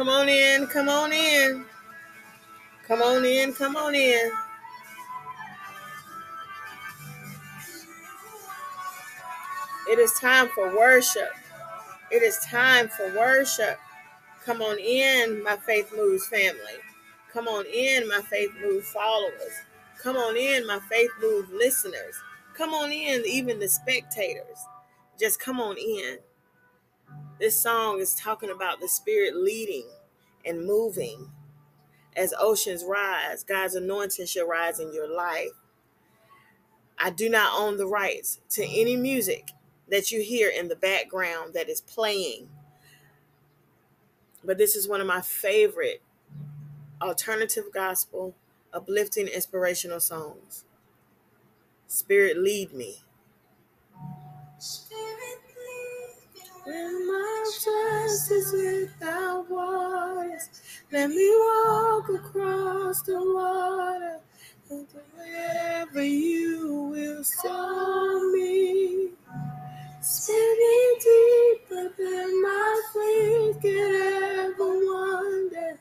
Come on in, come on in. Come on in, come on in. It is time for worship. It is time for worship. Come on in, my Faith Moves family. Come on in, my Faith Move followers. Come on in, my Faith Move listeners. Come on in, even the spectators. Just come on in. This song is talking about the Spirit leading and moving. As oceans rise, God's anointing shall rise in your life. I do not own the rights to any music that you hear in the background that is playing. But this is one of my favorite alternative gospel, uplifting, inspirational songs. Spirit, lead me. Spirit, when my trust is without waters. Let me walk across the water and wherever you will show me. Me deeper than my faith could ever wonder,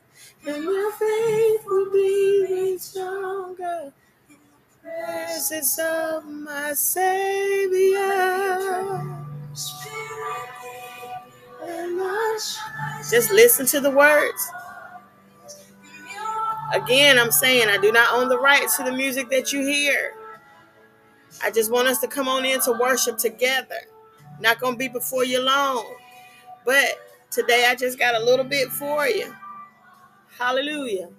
and my faith will be made stronger in the presence of my Savior. Just listen to the words. Again, I'm saying I do not own the rights to the music that you hear. I just want us to come on in to worship together. Not going to be before you long. But today I just got a little bit for you. Hallelujah.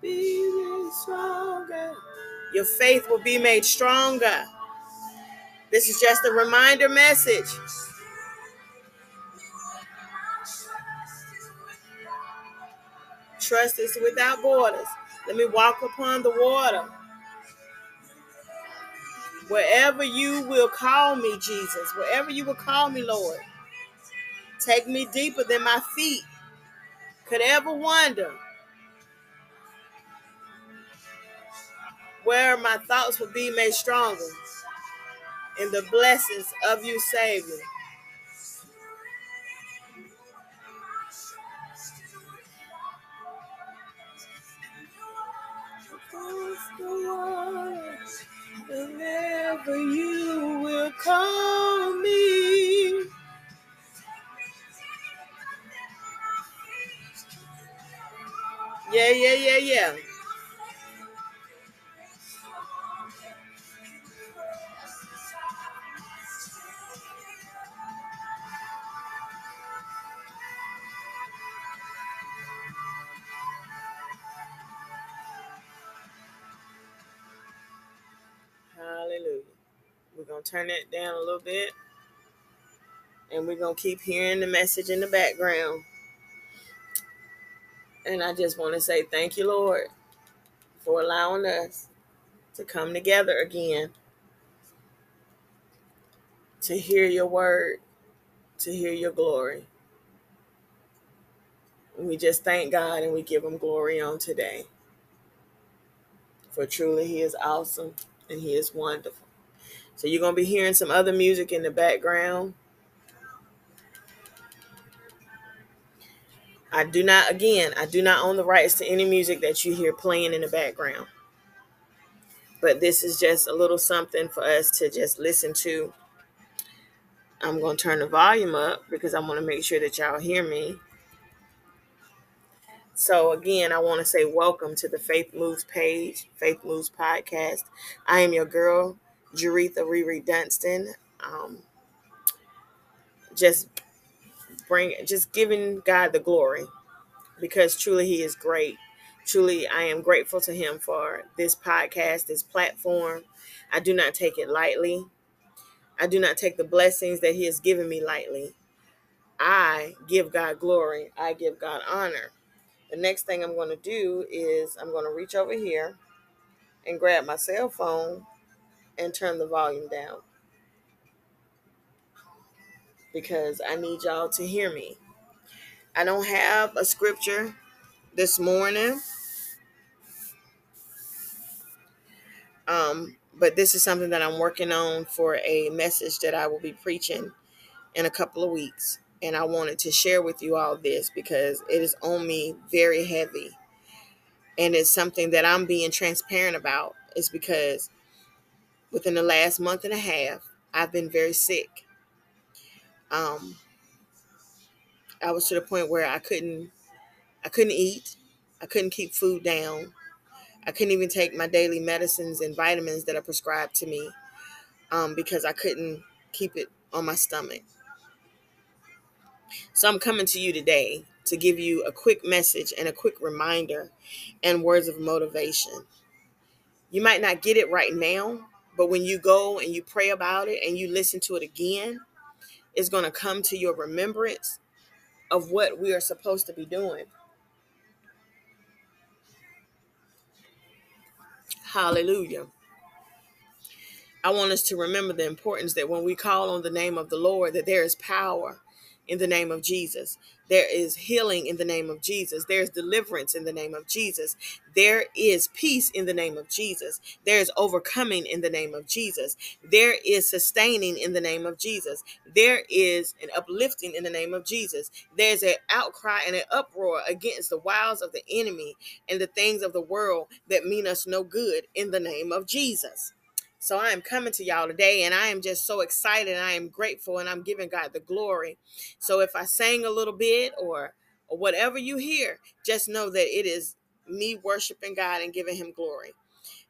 Be stronger your faith will be made stronger. This is just a reminder message. Trust is without borders. Let me walk upon the water. Wherever you will call me, Jesus, wherever you will call me, Lord, take me deeper than my feet could ever wander. where my thoughts will be made stronger in the blessings of you, Savior. Gonna turn it down a little bit. And we're gonna keep hearing the message in the background. And I just want to say thank you, Lord, for allowing us to come together again to hear your word, to hear your glory. And we just thank God and we give him glory on today. For truly, he is awesome and he is wonderful. So you're going to be hearing some other music in the background. I do not, again, I do not own the rights to any music that you hear playing in the background. But this is just a little something for us to just listen to. I'm going to turn the volume up because I want to make sure that y'all hear me. So, again, I want to say welcome to the Faith Moves page, Faith Moves podcast. I am your girl, Jerretha Rere Dunston. Um, just bring, just giving God the glory because truly He is great. Truly, I am grateful to Him for this podcast, this platform. I do not take it lightly. I do not take the blessings that He has given me lightly. I give God glory. I give God honor. The next thing I'm going to do is I'm going to reach over here and grab my cell phone and turn the volume down because I need y'all to hear me. I don't have a scripture this morning. Um, but this is something that I'm working on for a message that I will be preaching in a couple of weeks. And I wanted to share with you all this because it is on me very heavy. And it's something that I'm being transparent about. Is because within the last month and a half, I've been very sick. Um, I was to the point where I couldn't, I couldn't eat, I couldn't keep food down, I couldn't even take my daily medicines and vitamins that are prescribed to me um, because I couldn't keep it on my stomach. So I'm coming to you today to give you a quick message and a quick reminder and words of motivation. You might not get it right now, but when you go and you pray about it and you listen to it again, it's going to come to your remembrance of what we are supposed to be doing. Hallelujah. I want us to remember the importance that when we call on the name of the Lord, that there is power in the name of Jesus. There is healing in the name of Jesus. There's deliverance in the name of Jesus. There is peace in the name of Jesus. There is overcoming in the name of Jesus. There is sustaining in the name of Jesus. There is an uplifting in the name of Jesus. There's an outcry and an uproar against the wiles of the enemy and the things of the world that mean us no good in the name of Jesus. So I am coming to y'all today and I am just so excited. I am grateful and I'm giving God the glory. So if I sang a little bit or or whatever you hear, just know that it is me worshiping God and giving him glory.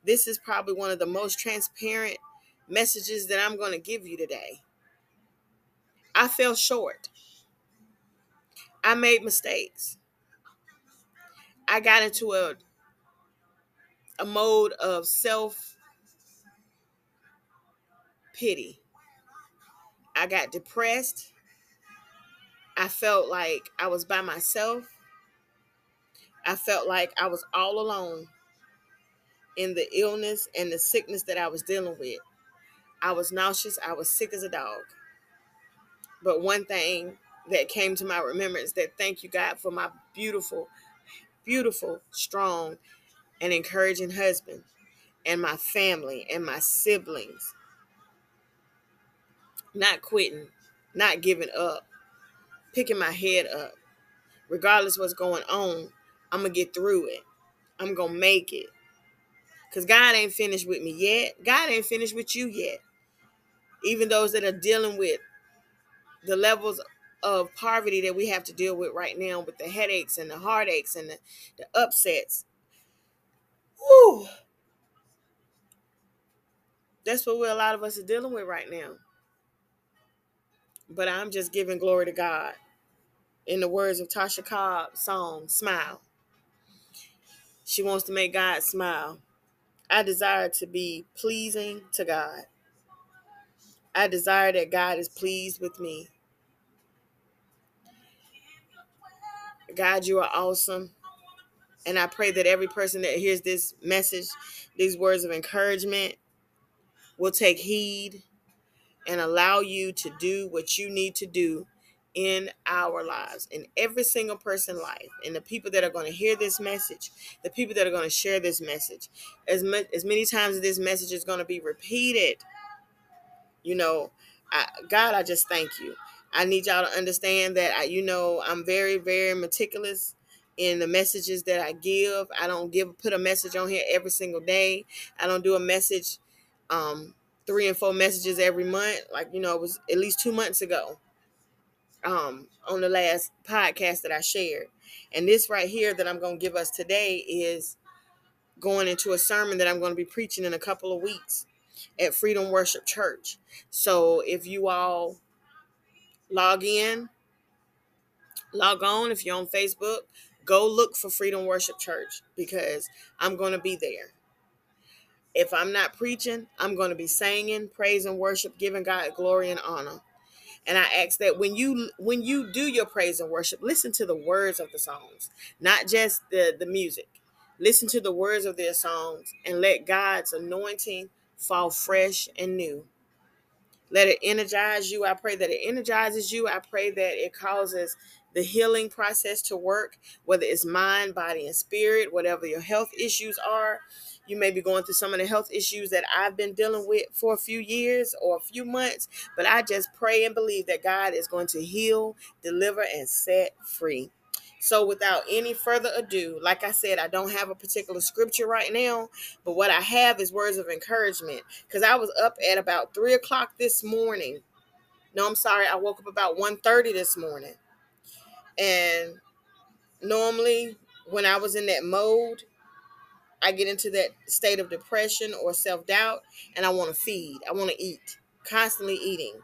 This is probably one of the most transparent messages that I'm going to give you today. I fell short. I made mistakes. I got into a a mode of self pity. I got depressed. I felt like I was by myself. I felt like I was all alone in the illness and the sickness that I was dealing with. I was nauseous. I was sick as a dog. But one thing that came to my remembrance that thank you, God, for my beautiful, beautiful, strong, and encouraging husband and my family and my siblings not quitting, not giving up, picking my head up. Regardless what's going on, I'm going to get through it. I'm going to make it. Because God ain't finished with me yet. God ain't finished with you yet. Even those that are dealing with the levels of poverty that we have to deal with right now with the headaches and the heartaches and the, the upsets. Whew. That's what we a lot of us are dealing with right now. But I'm just giving glory to God. In the words of Tasha Cobbs' song, Smile. She wants to make God smile. I desire to be pleasing to God. I desire that God is pleased with me. God, you are awesome. And I pray that every person that hears this message, these words of encouragement, will take heed and allow you to do what you need to do in our lives, in every single person's life, and the people that are going to hear this message, the people that are going to share this message, as much as many times as this message is going to be repeated, you know, I, God, I just thank you. I need y'all to understand that I, you know, I'm very, very meticulous in the messages that I give. I don't give put a message on here every single day. I don't do a message um three and four messages every month. Like, you know, it was at least two months ago um, on the last podcast that I shared. And this right here that I'm going to give us today is going into a sermon that I'm going to be preaching in a couple of weeks at Freedom Worship Church. So if you all log in, log on, if you're on Facebook, go look for Freedom Worship Church because I'm going to be there. If I'm not preaching, I'm going to be singing, praise and worship, giving God glory and honor. And I ask that when you when you do your praise and worship, listen to the words of the songs, not just the the music. Listen to the words of their songs and let God's anointing fall fresh and new. Let it energize you. I pray that it energizes you. I pray that it causes the healing process to work, whether it's mind, body, and spirit, whatever your health issues are. You may be going through some of the health issues that I've been dealing with for a few years or a few months, but I just pray and believe that God is going to heal, deliver, and set free. So, without any further ado, like I said, I don't have a particular scripture right now, but what I have is words of encouragement because I was up at about three o'clock this morning. No, I'm sorry, I woke up about 1:30 this morning. And normally, when I was in that mode, I get into that state of depression or self doubt, and I want to feed. I want to eat, constantly eating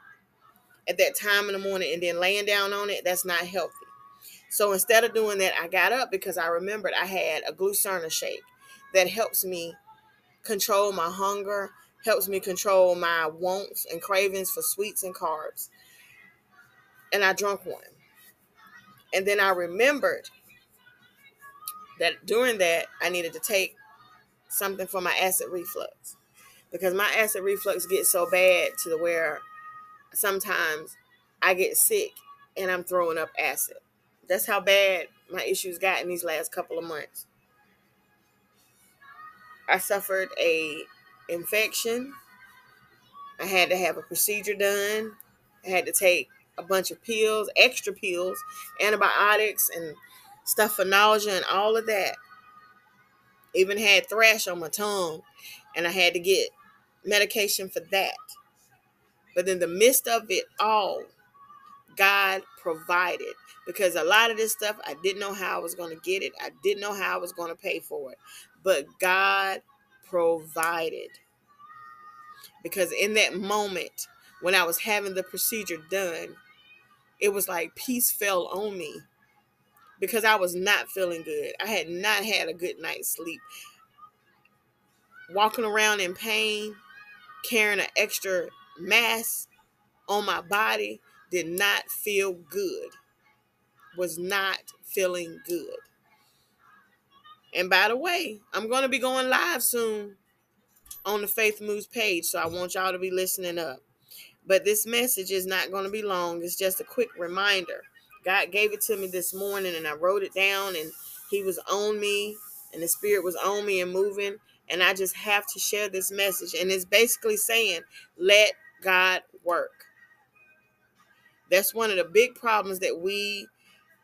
at that time in the morning and then laying down on it. That's not healthy. So instead of doing that, I got up because I remembered I had a glucerna shake that helps me control my hunger, helps me control my wants and cravings for sweets and carbs. And I drank one. And then I remembered that during that, I needed to take something for my acid reflux because my acid reflux gets so bad to the where sometimes I get sick and I'm throwing up acid. That's how bad my issues got in these last couple of months. I suffered a infection. I had to have a procedure done. I had to take a bunch of pills, extra pills, antibiotics and stuff for nausea and all of that. Even had thrush on my tongue, and I had to get medication for that. But in the midst of it all, God provided because a lot of this stuff I didn't know how I was going to get it. I didn't know how I was going to pay for it. But God provided. Because in that moment when I was having the procedure done, it was like peace fell on me because I was not feeling good. I had not had a good night's sleep. Walking around in pain, carrying an extra mass on my body did not feel good. Was not feeling good. And by the way, I'm going to be going live soon on the Faith Moves page, so I want y'all to be listening up. But this message is not going to be long. It's just a quick reminder. God gave it to me this morning and I wrote it down and he was on me and the spirit was on me and moving and I just have to share this message and it's basically saying let God work. That's one of the big problems that we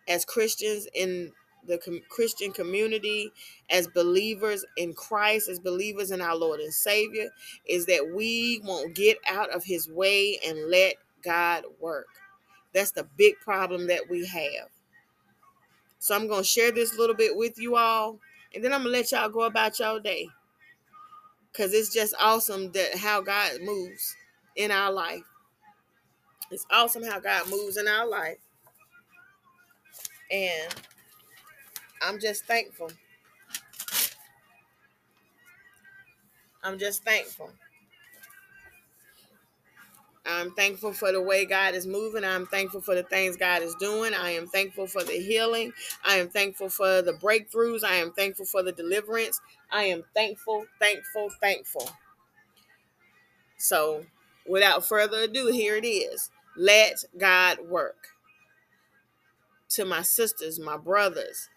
as Christians in the com- Christian community, as believers in Christ, as believers in our Lord and Savior, is that we won't get out of His way and let God work. That's the big problem that we have. So I'm going to share this a little bit with you all, and then I'm going to let y'all go about your day. Because it's just awesome that how God moves in our life. It's awesome how God moves in our life. And I'm just thankful. I'm just thankful. I'm thankful for the way God is moving. I'm thankful for the things God is doing. I am thankful for the healing. I am thankful for the breakthroughs. I am thankful for the deliverance. I am thankful, thankful, thankful. So, without further ado, here it is. Let God work. To my sisters, my brothers,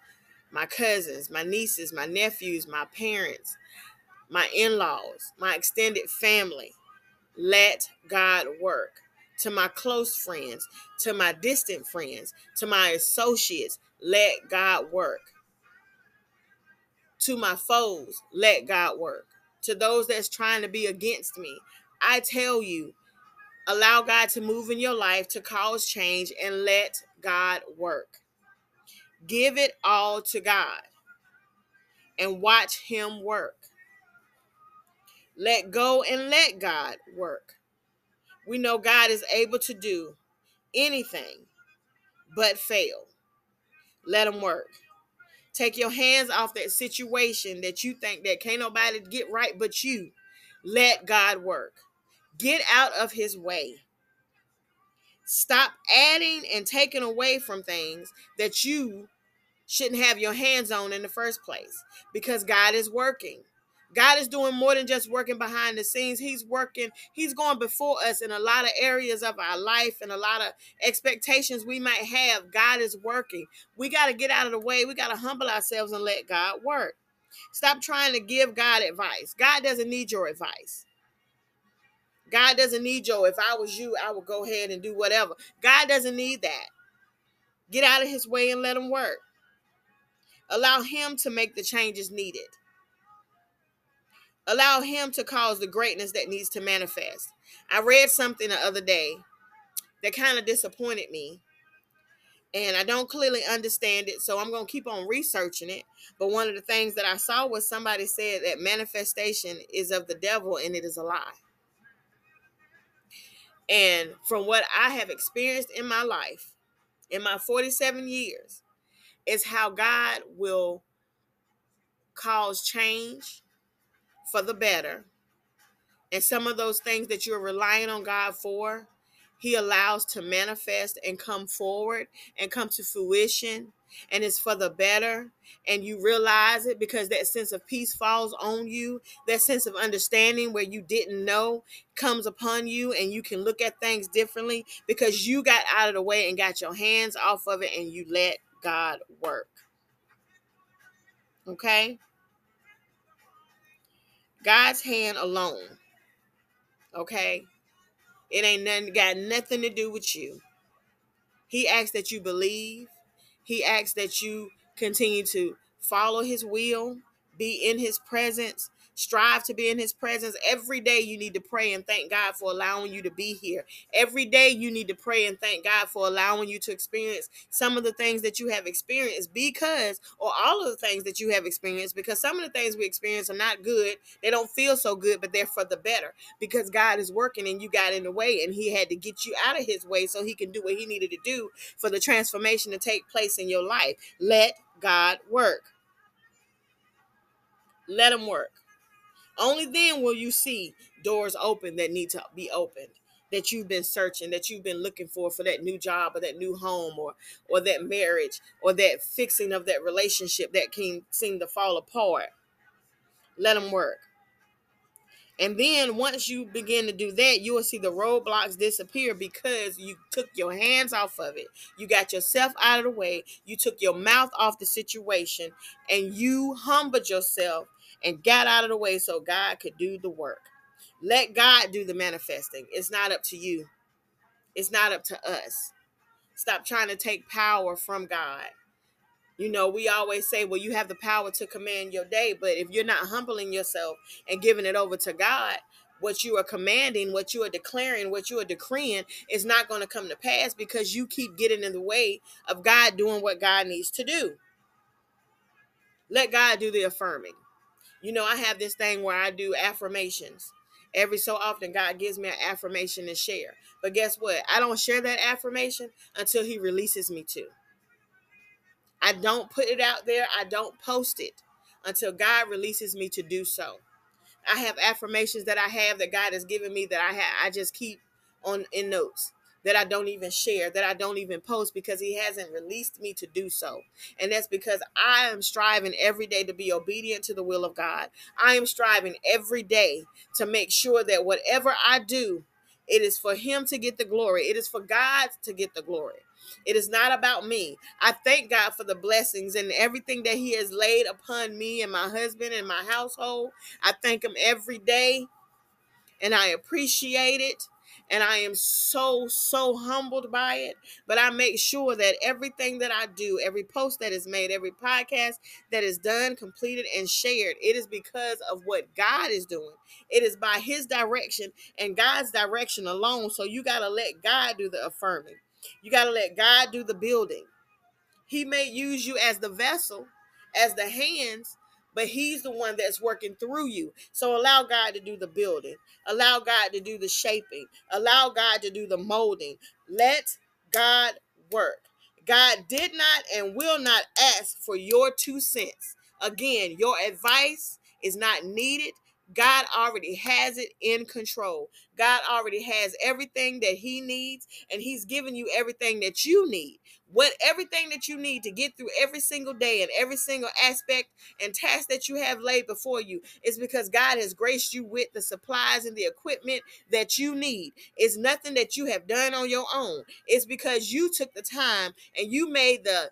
my cousins, my nieces, my nephews, my parents, my in laws, my extended family. Let God work. To my close friends, to my distant friends, to my associates, let God work. To my foes, let God work. To those that's trying to be against me, I tell you, allow God to move in your life to cause change and let God work. Give it all to God and watch Him work. Let go and let God work. We know God is able to do anything but fail. Let Him work. Take your hands off that situation that you think that can't nobody get right but you. Let God work. Get out of His way. Stop adding and taking away from things that you shouldn't have your hands on in the first place because God is working. God is doing more than just working behind the scenes. He's working, He's going before us in a lot of areas of our life and a lot of expectations we might have. God is working. We got to get out of the way. We got to humble ourselves and let God work. Stop trying to give God advice. God doesn't need your advice. God doesn't need your, if I was you, I would go ahead and do whatever. God doesn't need that. Get out of his way and let him work. Allow him to make the changes needed. Allow him to cause the greatness that needs to manifest. I read something the other day that kind of disappointed me. And I don't clearly understand it, so I'm going to keep on researching it. But one of the things that I saw was somebody said that manifestation is of the devil and it is a lie. And from what I have experienced in my life, in my 47 years, is how God will cause change for the better. And some of those things that you're relying on God for, He allows to manifest and come forward and come to fruition. And it's for the better. And you realize it because that sense of peace falls on you. That sense of understanding where you didn't know comes upon you. And you can look at things differently because you got out of the way and got your hands off of it and you let God work. Okay? God's hand alone. Okay? It ain't nothing got nothing to do with you. He asks that you believe. He asks that you continue to follow his will, be in his presence, Strive to be in his presence. Every day you need to pray and thank God for allowing you to be here. Every day you need to pray and thank God for allowing you to experience some of the things that you have experienced because, or all of the things that you have experienced, because some of the things we experience are not good. They don't feel so good, but they're for the better because God is working and you got in the way and he had to get you out of his way so he can do what he needed to do for the transformation to take place in your life. Let God work. Let him work. Only then will you see doors open that need to be opened that you've been searching that you've been looking for for that new job or that new home or or that marriage or that fixing of that relationship that can seem to fall apart let them work and then once you begin to do that, you will see the roadblocks disappear because you took your hands off of it. You got yourself out of the way. You took your mouth off the situation and you humbled yourself and got out of the way so God could do the work. Let God do the manifesting. It's not up to you, it's not up to us. Stop trying to take power from God. You know, we always say, well, you have the power to command your day, but if you're not humbling yourself and giving it over to God, what you are commanding, what you are declaring, what you are decreeing is not going to come to pass because you keep getting in the way of God doing what God needs to do. Let God do the affirming. You know, I have this thing where I do affirmations. Every so often, God gives me an affirmation to share. But guess what? I don't share that affirmation until He releases me to. I don't put it out there, I don't post it until God releases me to do so. I have affirmations that I have that God has given me that I have I just keep on in notes that I don't even share, that I don't even post because he hasn't released me to do so. And that's because I am striving every day to be obedient to the will of God. I am striving every day to make sure that whatever I do, it is for him to get the glory. It is for God to get the glory. It is not about me. I thank God for the blessings and everything that He has laid upon me and my husband and my household. I thank Him every day and I appreciate it and I am so, so humbled by it. But I make sure that everything that I do, every post that is made, every podcast that is done, completed, and shared, it is because of what God is doing. It is by His direction and God's direction alone. So you got to let God do the affirming, you got to let God do the building. He may use you as the vessel, as the hands, but he's the one that's working through you. So allow God to do the building, allow God to do the shaping, allow God to do the molding. Let God work. God did not and will not ask for your two cents. Again, your advice is not needed. God already has it in control. God already has everything that He needs, and He's given you everything that you need. What everything that you need to get through every single day and every single aspect and task that you have laid before you is because God has graced you with the supplies and the equipment that you need. It's nothing that you have done on your own. It's because you took the time and you made the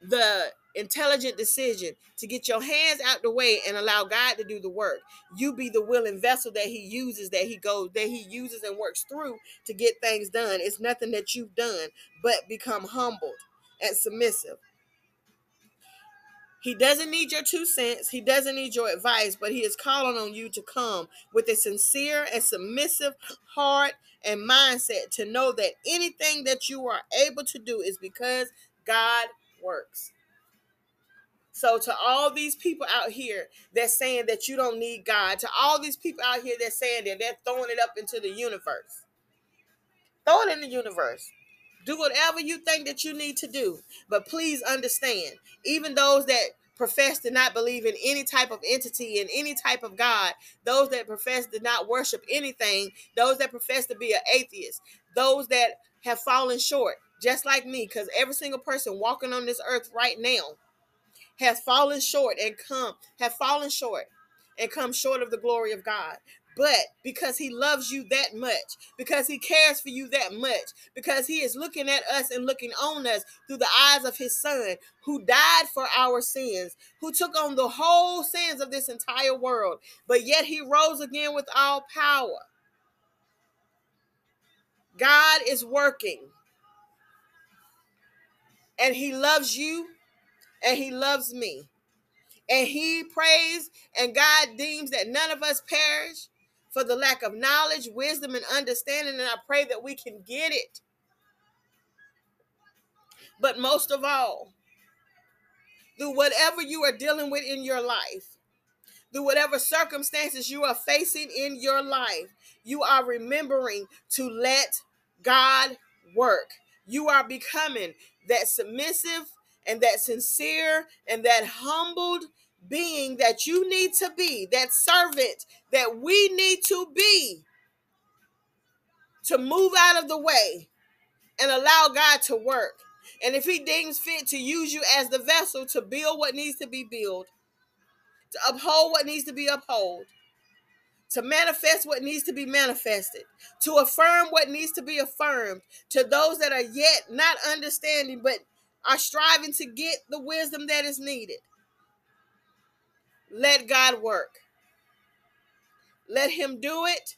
the intelligent decision to get your hands out the way and allow God to do the work. You be the willing vessel that he uses that he goes that he uses and works through to get things done. It's nothing that you've done but become humbled and submissive. He doesn't need your two cents. He doesn't need your advice, but he is calling on you to come with a sincere and submissive heart and mindset to know that anything that you are able to do is because God works. So to all these people out here that's saying that you don't need God, to all these people out here that's saying that they're throwing it up into the universe. Throw it in the universe. Do whatever you think that you need to do. But please understand, even those that profess to not believe in any type of entity in any type of God, those that profess to not worship anything, those that profess to be an atheist, those that have fallen short, just like me, because every single person walking on this earth right now has fallen short and come have fallen short and come short of the glory of God. But because he loves you that much, because he cares for you that much, because he is looking at us and looking on us through the eyes of his son who died for our sins, who took on the whole sins of this entire world, but yet he rose again with all power. God is working. And he loves you and he loves me. And he prays, and God deems that none of us perish for the lack of knowledge, wisdom, and understanding. And I pray that we can get it. But most of all, through whatever you are dealing with in your life, through whatever circumstances you are facing in your life, you are remembering to let God work. You are becoming that submissive and that sincere and that humbled being that you need to be, that servant that we need to be to move out of the way and allow God to work. And if He deems fit to use you as the vessel to build what needs to be built, to uphold what needs to be upheld, to manifest what needs to be manifested, to affirm what needs to be affirmed, to those that are yet not understanding but are striving to get the wisdom that is needed. Let God work. Let Him do it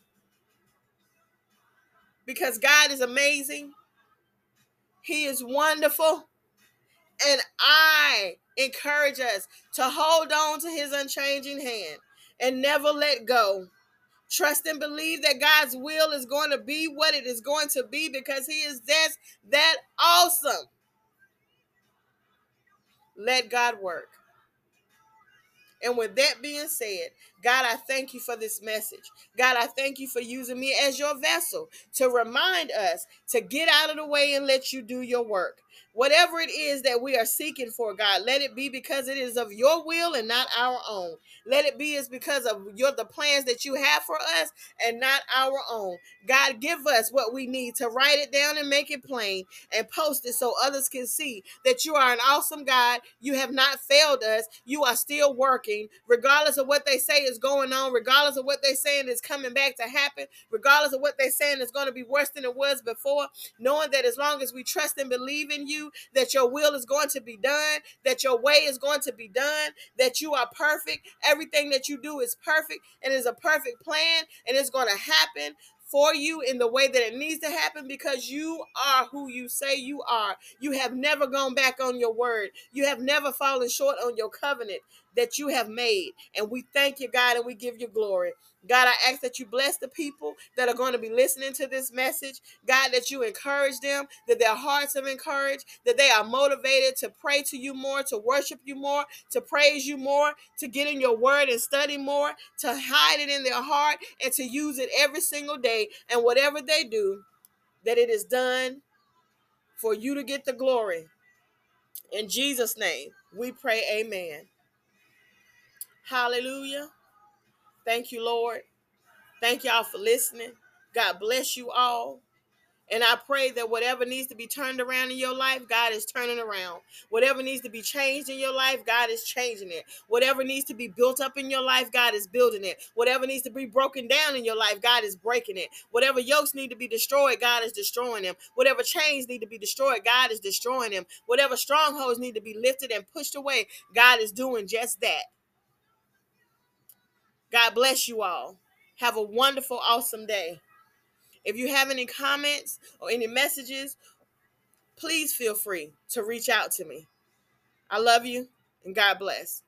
because God is amazing. He is wonderful. And I encourage us to hold on to His unchanging hand and never let go. Trust and believe that God's will is going to be what it is going to be because He is just that awesome. Let God work. And with that being said, God, I thank you for this message. God, I thank you for using me as your vessel to remind us to get out of the way and let you do your work. Whatever it is that we are seeking for, God, let it be because it is of your will and not our own. Let it be as because of your the plans that you have for us and not our own. God, give us what we need to write it down and make it plain and post it so others can see that you are an awesome God. You have not failed us. You are still working, regardless of what they say is going on, regardless of what they're saying is coming back to happen, regardless of what they're saying is going to be worse than it was before, knowing that as long as we trust and believe in you, that your will is going to be done, that your way is going to be done, that you are perfect. Everything that you do is perfect and is a perfect plan and it's going to happen for you in the way that it needs to happen because you are who you say you are. You have never gone back on your word. You have never fallen short on your covenant that you have made. And we thank you, God, and we give you glory. God, I ask that you bless the people that are going to be listening to this message. God, that you encourage them, that their hearts are encouraged, that they are motivated to pray to you more, to worship you more, to praise you more, to get in your word and study more, to hide it in their heart, and to use it every single day. And whatever they do, that it is done for you to get the glory. In Jesus' name, we pray, Amen. Hallelujah. Thank you, Lord. Thank y'all for listening. God bless you all. And I pray that whatever needs to be turned around in your life, God is turning around. Whatever needs to be changed in your life, God is changing it. Whatever needs to be built up in your life, God is building it. Whatever needs to be broken down in your life, God is breaking it. Whatever yokes need to be destroyed, God is destroying them. Whatever chains need to be destroyed, God is destroying them. Whatever strongholds need to be lifted and pushed away, God is doing just that. God bless you all. Have a wonderful, awesome day. If you have any comments or any messages, please feel free to reach out to me. I love you and God bless.